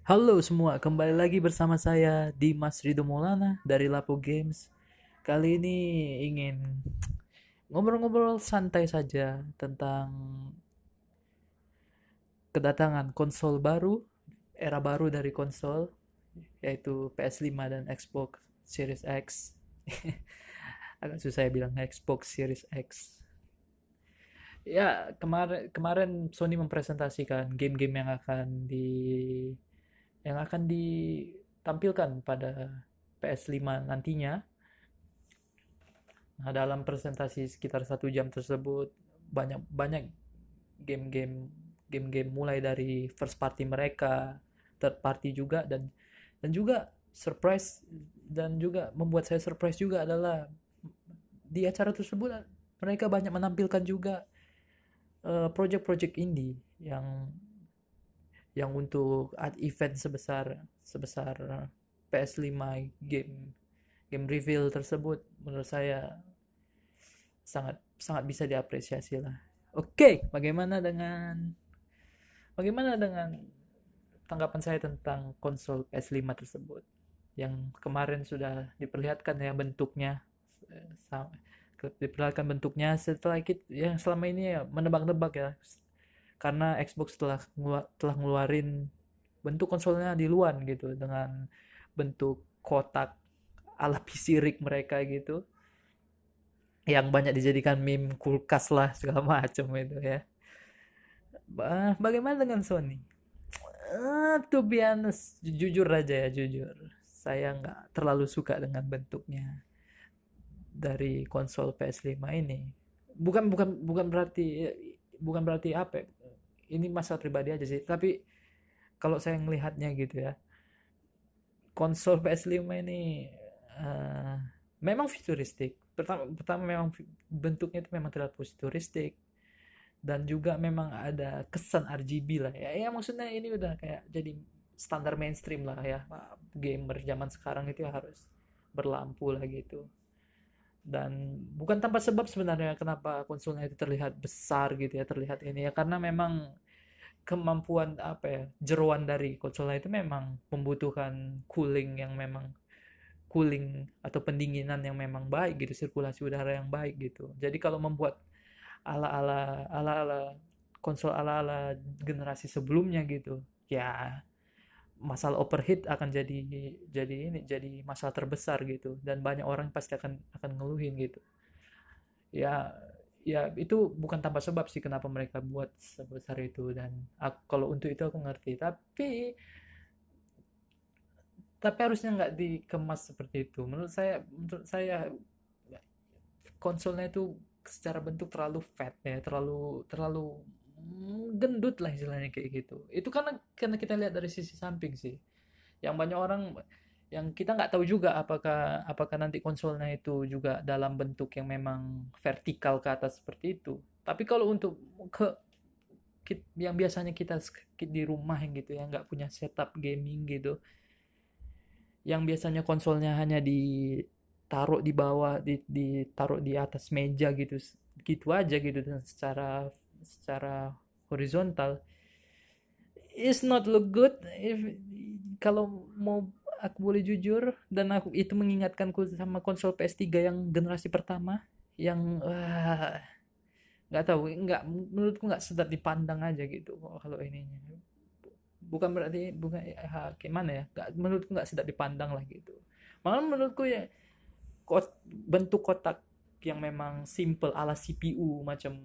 Halo semua, kembali lagi bersama saya Dimas Rido Maulana dari Lapo Games. Kali ini ingin ngobrol-ngobrol santai saja tentang kedatangan konsol baru, era baru dari konsol, yaitu PS5 dan Xbox Series X. Agak susah ya bilang Xbox Series X. Ya, kemarin kemarin Sony mempresentasikan game-game yang akan di yang akan ditampilkan pada PS5 nantinya. Nah, dalam presentasi sekitar satu jam tersebut banyak banyak game-game game-game mulai dari first party mereka, third party juga dan dan juga surprise dan juga membuat saya surprise juga adalah di acara tersebut mereka banyak menampilkan juga uh, project-project indie yang yang untuk event sebesar sebesar PS5 game game reveal tersebut menurut saya sangat sangat bisa diapresiasi lah. Oke, bagaimana dengan bagaimana dengan tanggapan saya tentang konsol PS5 tersebut yang kemarin sudah diperlihatkan ya bentuknya diperlihatkan bentuknya setelah kita yang selama ini ya menebak-nebak ya karena Xbox telah telah ngeluarin bentuk konsolnya di luar gitu dengan bentuk kotak ala PC rig mereka gitu yang banyak dijadikan meme kulkas lah segala macam itu ya. Bagaimana dengan Sony? Uh, to be honest jujur aja ya jujur. Saya nggak terlalu suka dengan bentuknya dari konsol PS5 ini. Bukan bukan bukan berarti bukan berarti apa ya, ini masalah pribadi aja sih. Tapi kalau saya melihatnya gitu ya konsol PS5 ini uh, memang futuristik. Pertama pertama memang bentuknya itu memang terlihat futuristik. Dan juga memang ada kesan RGB lah ya. Ya maksudnya ini udah kayak jadi standar mainstream lah ya. Gamer zaman sekarang itu harus berlampu lah gitu dan bukan tanpa sebab sebenarnya kenapa konsolnya itu terlihat besar gitu ya terlihat ini ya. Karena memang kemampuan apa ya jeruan dari konsolnya itu memang membutuhkan cooling yang memang cooling atau pendinginan yang memang baik gitu sirkulasi udara yang baik gitu. Jadi kalau membuat ala ala ala ala konsol ala ala generasi sebelumnya gitu ya masalah overheat akan jadi jadi ini jadi masalah terbesar gitu. Dan banyak orang pasti akan akan ngeluhin gitu. Ya ya itu bukan tanpa sebab sih kenapa mereka buat sebesar itu. Dan aku, kalau untuk itu aku ngerti. Tapi tapi harusnya nggak dikemas seperti itu. Menurut saya menurut saya konsolnya itu secara bentuk terlalu fat ya terlalu terlalu gendut lah istilahnya kayak gitu. Itu karena karena kita lihat dari sisi samping sih. Yang banyak orang yang kita nggak tahu juga apakah apakah nanti konsolnya itu juga dalam bentuk yang memang vertikal ke atas seperti itu. Tapi kalau untuk ke yang biasanya kita di rumah yang gitu ya nggak punya setup gaming gitu yang biasanya konsolnya hanya ditaruh di bawah di ditaruh di atas meja gitu gitu aja gitu dan secara secara horizontal is not look good. If kalau mau aku boleh jujur dan aku itu mengingatkanku sama konsol PS3 yang generasi pertama yang nggak uh, tahu nggak menurutku nggak sedap dipandang aja gitu kalau ininya. Bukan berarti bukan ya, gimana ya nggak menurutku nggak sedap dipandang lah gitu. Malah menurutku ya kot, bentuk kotak yang memang simple ala CPU macam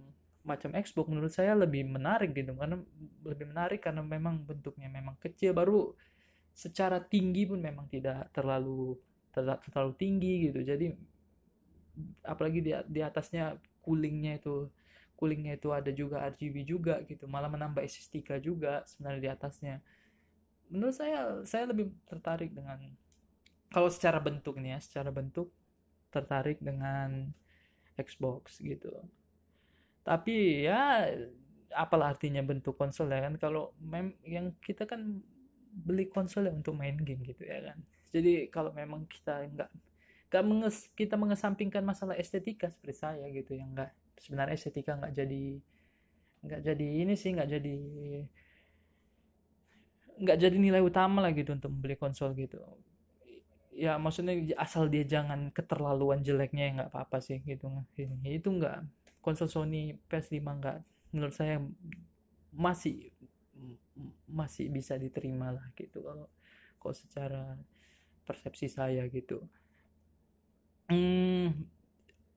macam Xbox menurut saya lebih menarik gitu karena lebih menarik karena memang bentuknya memang kecil baru secara tinggi pun memang tidak terlalu terlalu, tinggi gitu. Jadi apalagi di, di atasnya coolingnya itu coolingnya itu ada juga RGB juga gitu malah menambah SSD juga sebenarnya di atasnya. Menurut saya saya lebih tertarik dengan kalau secara bentuknya secara bentuk tertarik dengan Xbox gitu tapi ya apalah artinya bentuk konsol ya kan. Kalau mem yang kita kan beli konsol ya untuk main game gitu ya kan. Jadi kalau memang kita nggak nggak menges kita mengesampingkan masalah estetika seperti saya gitu yang nggak sebenarnya estetika nggak jadi nggak jadi ini sih nggak jadi nggak jadi nilai utama lah gitu untuk membeli konsol gitu. Ya maksudnya asal dia jangan keterlaluan jeleknya ya nggak apa-apa sih gitu. Itu nggak konsol Sony PS5 nggak? Menurut saya masih masih bisa diterima lah gitu kalau kalau secara persepsi saya gitu. Hmm,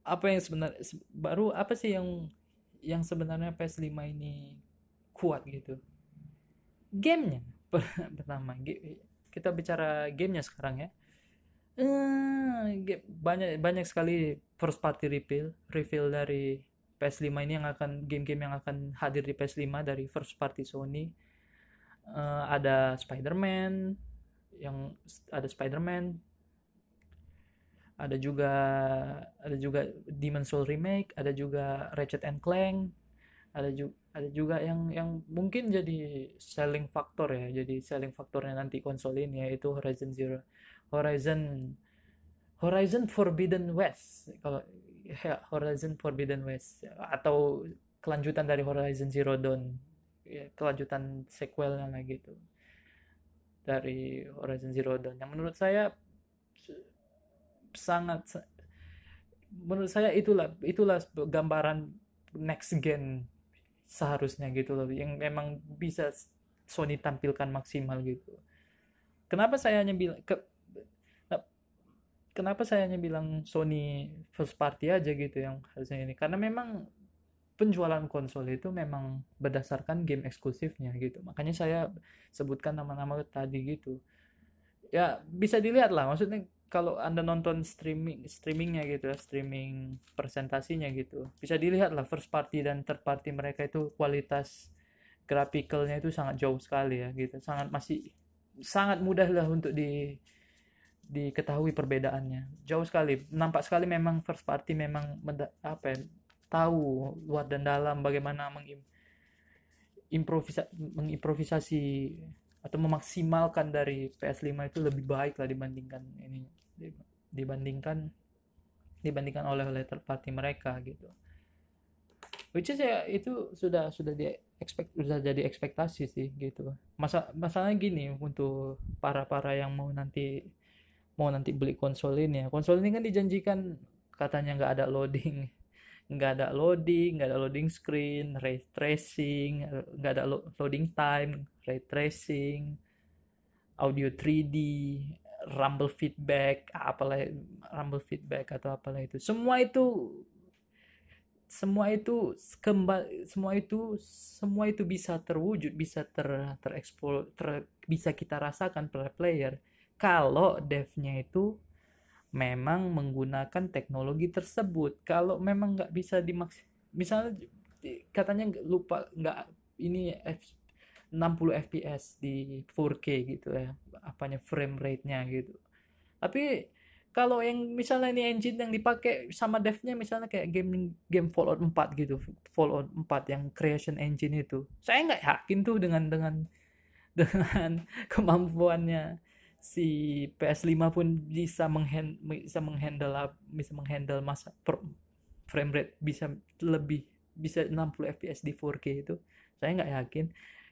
apa yang sebenarnya baru apa sih yang yang sebenarnya PS5 ini kuat gitu? Gamenya pertama kita bicara gamenya sekarang ya. Eh, banyak banyak sekali first party reveal reveal dari PS5 ini yang akan game-game yang akan hadir di PS5 dari first party Sony. Uh, ada Spider-Man yang ada Spider-Man. Ada juga ada juga Demon Soul remake ada juga Ratchet and Clank. Ada juga ada juga yang yang mungkin jadi selling factor ya jadi selling faktornya nanti konsol ini yaitu Horizon Zero Horizon Horizon Forbidden West. Kalau Horizon Forbidden West. Atau kelanjutan dari Horizon Zero Dawn. Ya, kelanjutan sequelnya lah gitu. Dari Horizon Zero Dawn. Yang menurut saya sangat menurut saya itulah itulah gambaran next gen seharusnya gitu loh. Yang memang bisa Sony tampilkan maksimal gitu. Kenapa saya hanya bilang ke, kenapa saya hanya bilang Sony first party aja gitu yang harusnya ini? Karena memang penjualan konsol itu memang berdasarkan game eksklusifnya gitu. Makanya saya sebutkan nama-nama tadi gitu. Ya bisa dilihat lah. Maksudnya kalau anda nonton streaming streamingnya gitu ya streaming presentasinya gitu bisa dilihat lah first party dan third party mereka itu kualitas grafikalnya itu sangat jauh sekali ya gitu. Sangat masih sangat mudah lah untuk di diketahui perbedaannya. Jauh sekali. Nampak sekali memang first party memang apa ya, tahu luar dan dalam bagaimana mengimprovisasi mengimprovisasi atau memaksimalkan dari PS5 itu lebih baik lah dibandingkan ini dibandingkan dibandingkan oleh oleh party mereka gitu. Which is ya itu sudah sudah di expect sudah jadi ekspektasi sih gitu. Masa masalahnya gini untuk para para yang mau nanti mau nanti beli konsol ini ya. Konsol ini kan dijanjikan katanya nggak ada loading nggak ada loading nggak ada loading screen ray tracing nggak ada loading time ray tracing audio 3D rumble feedback apalah rumble feedback atau apalah itu. Semua itu semua itu kembali semua itu semua itu bisa terwujud bisa ter terekspor ter, bisa kita rasakan per player kalau devnya itu memang menggunakan teknologi tersebut. Kalau memang nggak bisa dimaks misalnya katanya lupa nggak ini F 60 fps di 4K gitu ya apanya frame rate-nya gitu. Tapi kalau yang misalnya ini engine yang dipakai sama devnya misalnya kayak game game Fallout 4 gitu Fallout 4 yang creation engine itu saya nggak yakin tuh dengan dengan dengan kemampuannya si PS5 pun bisa menghandle bisa menghandle bisa menghandle masa per, frame rate bisa lebih bisa 60 fps di 4K itu. Saya nggak yakin.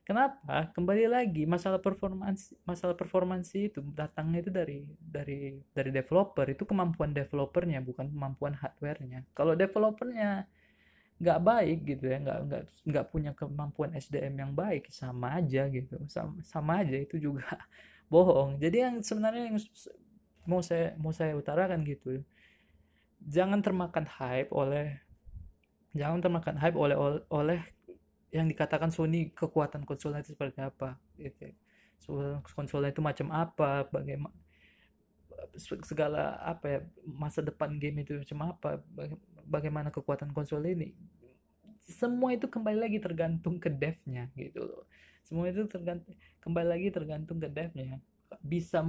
Kenapa? Kembali lagi masalah performance masalah performansi itu datangnya itu dari dari dari developer. Itu kemampuan developernya bukan kemampuan hardwarenya. Kalau developernya nggak baik gitu ya nggak nggak nggak punya kemampuan SDM yang baik sama aja gitu. Sama sama aja itu juga bohong. Jadi yang sebenarnya yang mau saya mau saya utarakan gitu. Jangan termakan hype oleh jangan termakan hype oleh oleh yang dikatakan Sony kekuatan konsolnya itu seperti apa gitu. Konsolnya itu macam apa bagaimana segala apa ya masa depan game itu macam apa bagaimana kekuatan konsol ini. Semua itu kembali lagi tergantung ke devnya gitu loh semua itu tergantung kembali lagi tergantung ke devnya bisa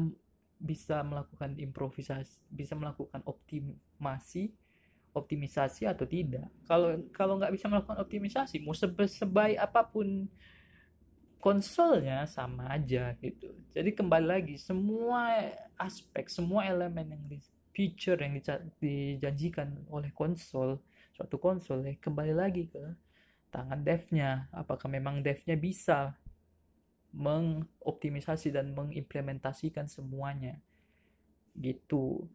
bisa melakukan improvisasi bisa melakukan optimasi optimisasi atau tidak. Kalau kalau nggak bisa melakukan optimisasi mau sebe sebaik apa pun konsolnya sama aja gitu. Jadi kembali lagi semua aspek semua elemen yang di feature yang dijanjikan oleh konsol suatu konsol ya kembali lagi ke tangan devnya. Apakah memang devnya bisa mengoptimisasi dan mengimplementasikan semuanya. Gitu.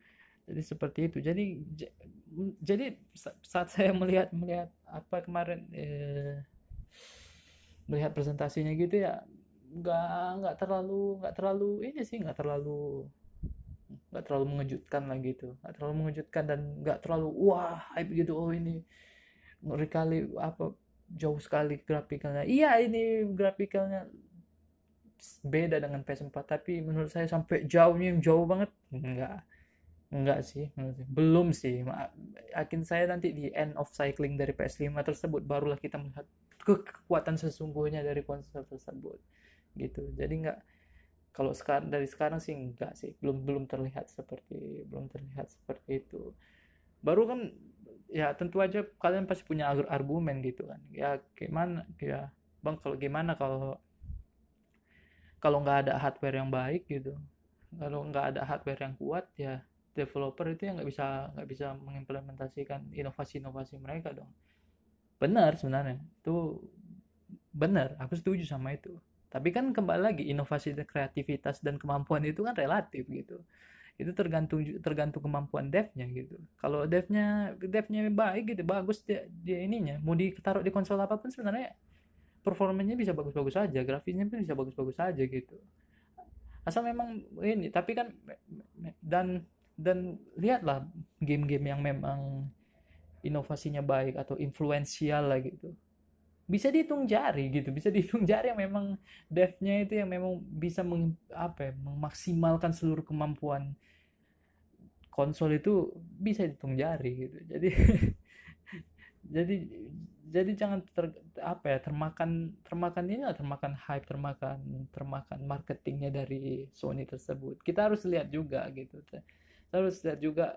Jadi seperti itu. Jadi jadi saat saya melihat melihat apa kemarin eh, melihat presentasinya gitu ya nggak nggak terlalu nggak terlalu ini sih nggak terlalu nggak terlalu mengejutkan lah gitu. Nggak terlalu mengejutkan dan nggak terlalu wah hype gitu oh ini ngeri kali apa jauh sekali grafikalnya. Iya ini grafikalnya beda dengan PS4 tapi menurut saya sampai jauhnya yang jauh banget enggak. Enggak sih belum sih. Yakin saya nanti di end of cycling dari PS5 tersebut barulah kita melihat kekuatan sesungguhnya dari konsol tersebut. Gitu. Jadi enggak kalau sekarang dari sekarang sih enggak sih. Belum belum terlihat seperti belum terlihat seperti itu. Baru kan ya tentu aja kalian pasti punya argumen gitu kan. Ya gimana ya bang kalau gimana kalau kalau nggak ada hardware yang baik gitu kalau nggak ada hardware yang kuat ya developer itu yang nggak bisa nggak bisa mengimplementasikan inovasi-inovasi mereka dong. Benar sebenarnya itu benar aku setuju sama itu. Tapi kan kembali lagi inovasi dan kreativitas dan kemampuan itu kan relatif gitu. Itu tergantung tergantung kemampuan devnya gitu. Kalau devnya devnya baik gitu bagus dia, dia ininya mau ditaruh di konsol apa pun sebenarnya performanya bisa bagus-bagus saja grafisnya pun bisa bagus-bagus saja gitu. Asal memang ini tapi kan dan dan lihatlah game-game yang memang inovasinya baik atau influensial lah gitu. Bisa dihitung jari gitu bisa dihitung jari yang memang devnya itu yang memang bisa meng, apa ya, memaksimalkan seluruh kemampuan konsol itu bisa dihitung jari gitu. Jadi jadi jadi jangan ter, apa ya termakan termakan ini lah termakan hype termakan termakan marketingnya dari Sony tersebut. Kita harus lihat juga gitu. Kita harus lihat juga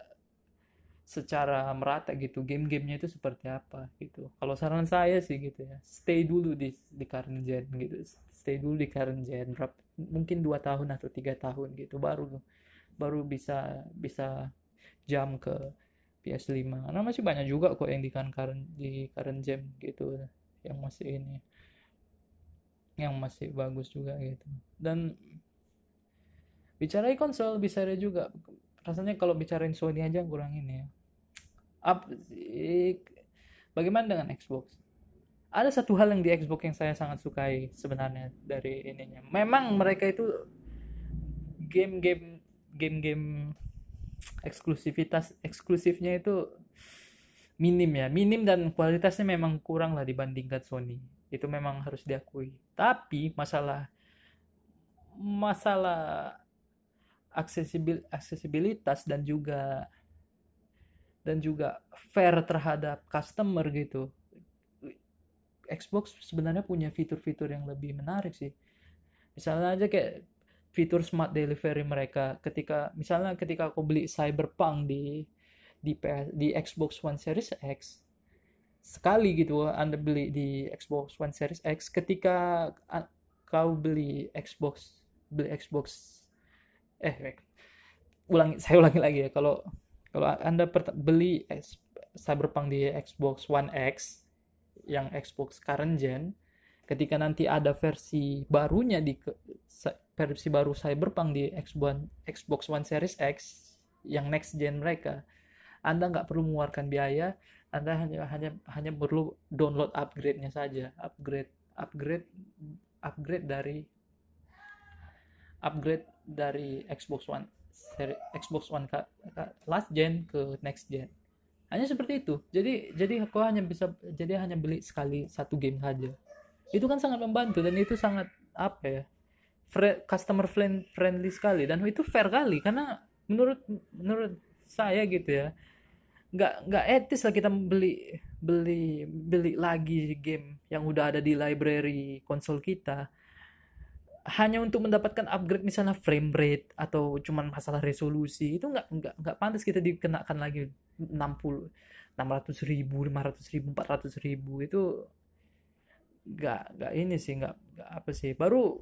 secara merata gitu game-gamenya itu seperti apa gitu. Kalau saran saya sih gitu ya stay dulu di di current gen gitu. Stay dulu di current gen mungkin dua tahun atau tiga tahun gitu baru baru bisa bisa jam ke PS5 karena masih banyak juga kok yang di current di current gen gitu yang masih ini. Yang masih bagus juga gitu. Dan bicara konsol bisa ada juga. Rasanya kalau bicarain Sony aja kurang ini ya. Up, bagaimana dengan Xbox? Ada satu hal yang di Xbox yang saya sangat sukai sebenarnya dari ininya. Memang mereka itu game-game game-game eksklusivitas eksklusifnya itu minim ya. Minim dan kualitasnya memang kurang lah dibandingkan Sony. Itu memang harus diakui. Tapi masalah masalah aksesibil aksesibilitas dan juga dan juga fair terhadap customer gitu. Xbox sebenarnya punya fitur-fitur yang lebih menarik sih. Misalnya aja kayak fitur smart delivery mereka. Ketika misalnya ketika aku beli Cyberpunk di di PS, di Xbox One Series X sekali gitu Anda beli di Xbox One Series X ketika kau beli Xbox beli Xbox eh ulangi saya ulangi lagi ya. Kalau kalau anda beli Cyberpunk di Xbox One X yang Xbox current gen ketika nanti ada versi barunya di versi baru Cyberpunk di Xbox Xbox One Series X yang next gen mereka. Anda nggak perlu mengeluarkan biaya anda hanya hanya hanya perlu download upgrade-nya saja. Upgrade upgrade upgrade dari upgrade dari Xbox One seri Xbox One last gen ke next gen. Hanya seperti itu. Jadi jadi aku hanya bisa jadi hanya beli sekali satu game saja. Itu kan sangat membantu dan itu sangat apa ya customer friendly sekali. Dan itu fair kali karena menurut menurut saya gitu ya nggak nggak etis lah kita beli beli beli lagi game yang udah ada di library konsol kita. Hanya untuk mendapatkan upgrade misalnya frame rate atau cuman masalah resolusi itu nggak nggak nggak pantas kita dikenakan lagi 60 600 ribu 500 ribu 400 ribu. Itu nggak nggak ini sih nggak nggak apa sih. Baru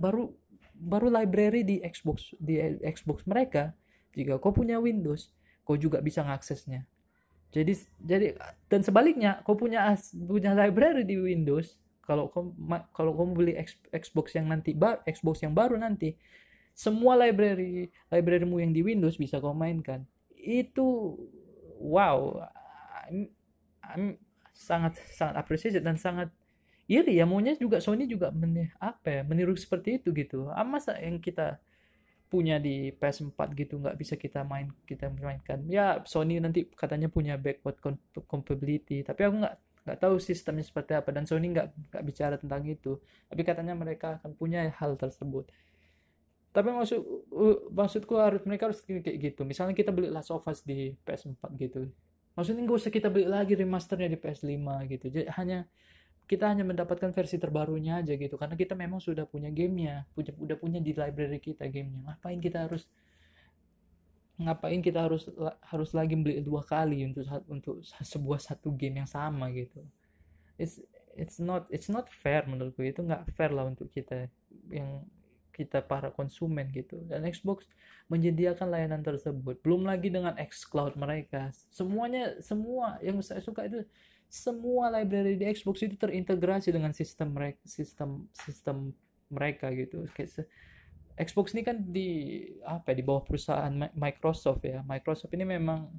baru baru library di Xbox di Xbox mereka. Jika kau punya Windows kau juga bisa ngaksesnya. Jadi jadi dan sebaliknya kau punya punya library di Windows kalau kamu kalau kamu beli Xbox yang nanti bar Xbox yang baru nanti semua library librarymu yang di Windows bisa kau mainkan. Itu wow I'm, I'm sangat sangat appreciated dan sangat iri ya maunya juga Sony juga men, apa ya meniru seperti itu gitu. Ah, masa yang kita punya di PS4 gitu nggak bisa kita main kita mainkan? Ya Sony nanti katanya punya backward compatibility tapi aku nggak nggak tahu sistemnya seperti apa dan Sony nggak nggak bicara tentang itu. Tapi katanya mereka akan punya hal tersebut. Tapi maksud maksudku harus mereka harus kayak gitu. Misalnya kita beli Last of Us di PS4 gitu. Maksudnya nggak usah kita beli lagi remasternya di PS5 gitu. Jadi hanya kita hanya mendapatkan versi terbarunya aja gitu karena kita memang sudah punya gamenya punya udah punya di library kita gamenya. Ngapain kita harus ngapain kita harus harus lagi beli dua kali untuk untuk sebuah satu game yang sama gitu. It's it's not it's not fair menurutku itu nggak fair lah untuk kita yang kita para konsumen gitu. Dan Xbox menyediakan layanan tersebut belum lagi dengan xCloud mereka. Semuanya semua yang saya suka itu semua library di Xbox itu terintegrasi dengan sistem mereka sistem sistem mereka gitu. Xbox ini kan di apa ya, di bawah perusahaan Microsoft ya. Microsoft ini memang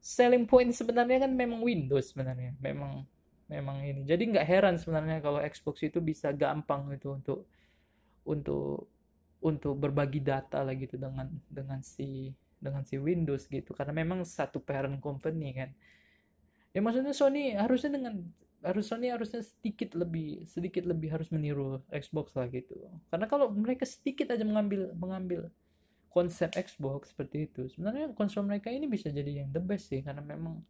selling point sebenarnya kan memang Windows sebenarnya. Memang memang ini. Jadi nggak heran sebenarnya kalau Xbox itu bisa gampang itu untuk untuk untuk berbagi data lah gitu dengan dengan si dengan si Windows gitu. Karena memang satu parent company kan ya maksudnya Sony harusnya dengan harus Sony harusnya sedikit lebih sedikit lebih harus meniru Xbox lah gitu. Karena kalau mereka sedikit aja mengambil mengambil konsep Xbox seperti itu sebenarnya konsol mereka ini bisa jadi yang the best sih. Karena memang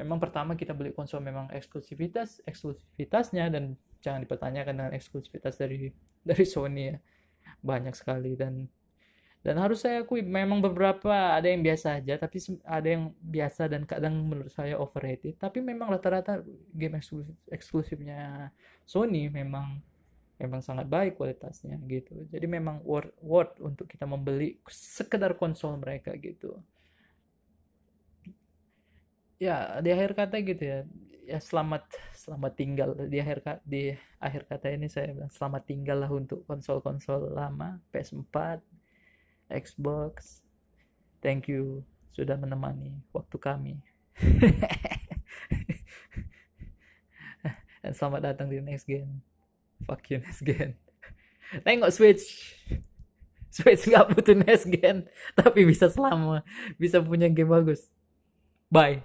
memang pertama kita beli konsol memang eksklusivitas eksklusivitasnya dan jangan dipertanyakan dengan eksklusivitas dari dari Sony ya. Banyak sekali dan dan harus saya akui memang beberapa ada yang biasa aja tapi ada yang biasa dan kadang menurut saya overrated. Tapi memang rata-rata game eksklusif eksklusifnya Sony memang memang sangat baik kualitasnya gitu. Jadi memang worth worth untuk kita membeli sekedar konsol mereka gitu. Ya di akhir kata gitu ya ya selamat selamat tinggal. Di akhir di akhir kata ini saya bilang selamat tinggal lah untuk konsol-konsol lama PS4 Xbox. Thank you sudah menemani waktu kami. Dan selamat datang di next gen. Fuck you next gen. Tengok Switch. Switch nggak butuh next gen, tapi bisa selama, bisa punya game bagus. Bye.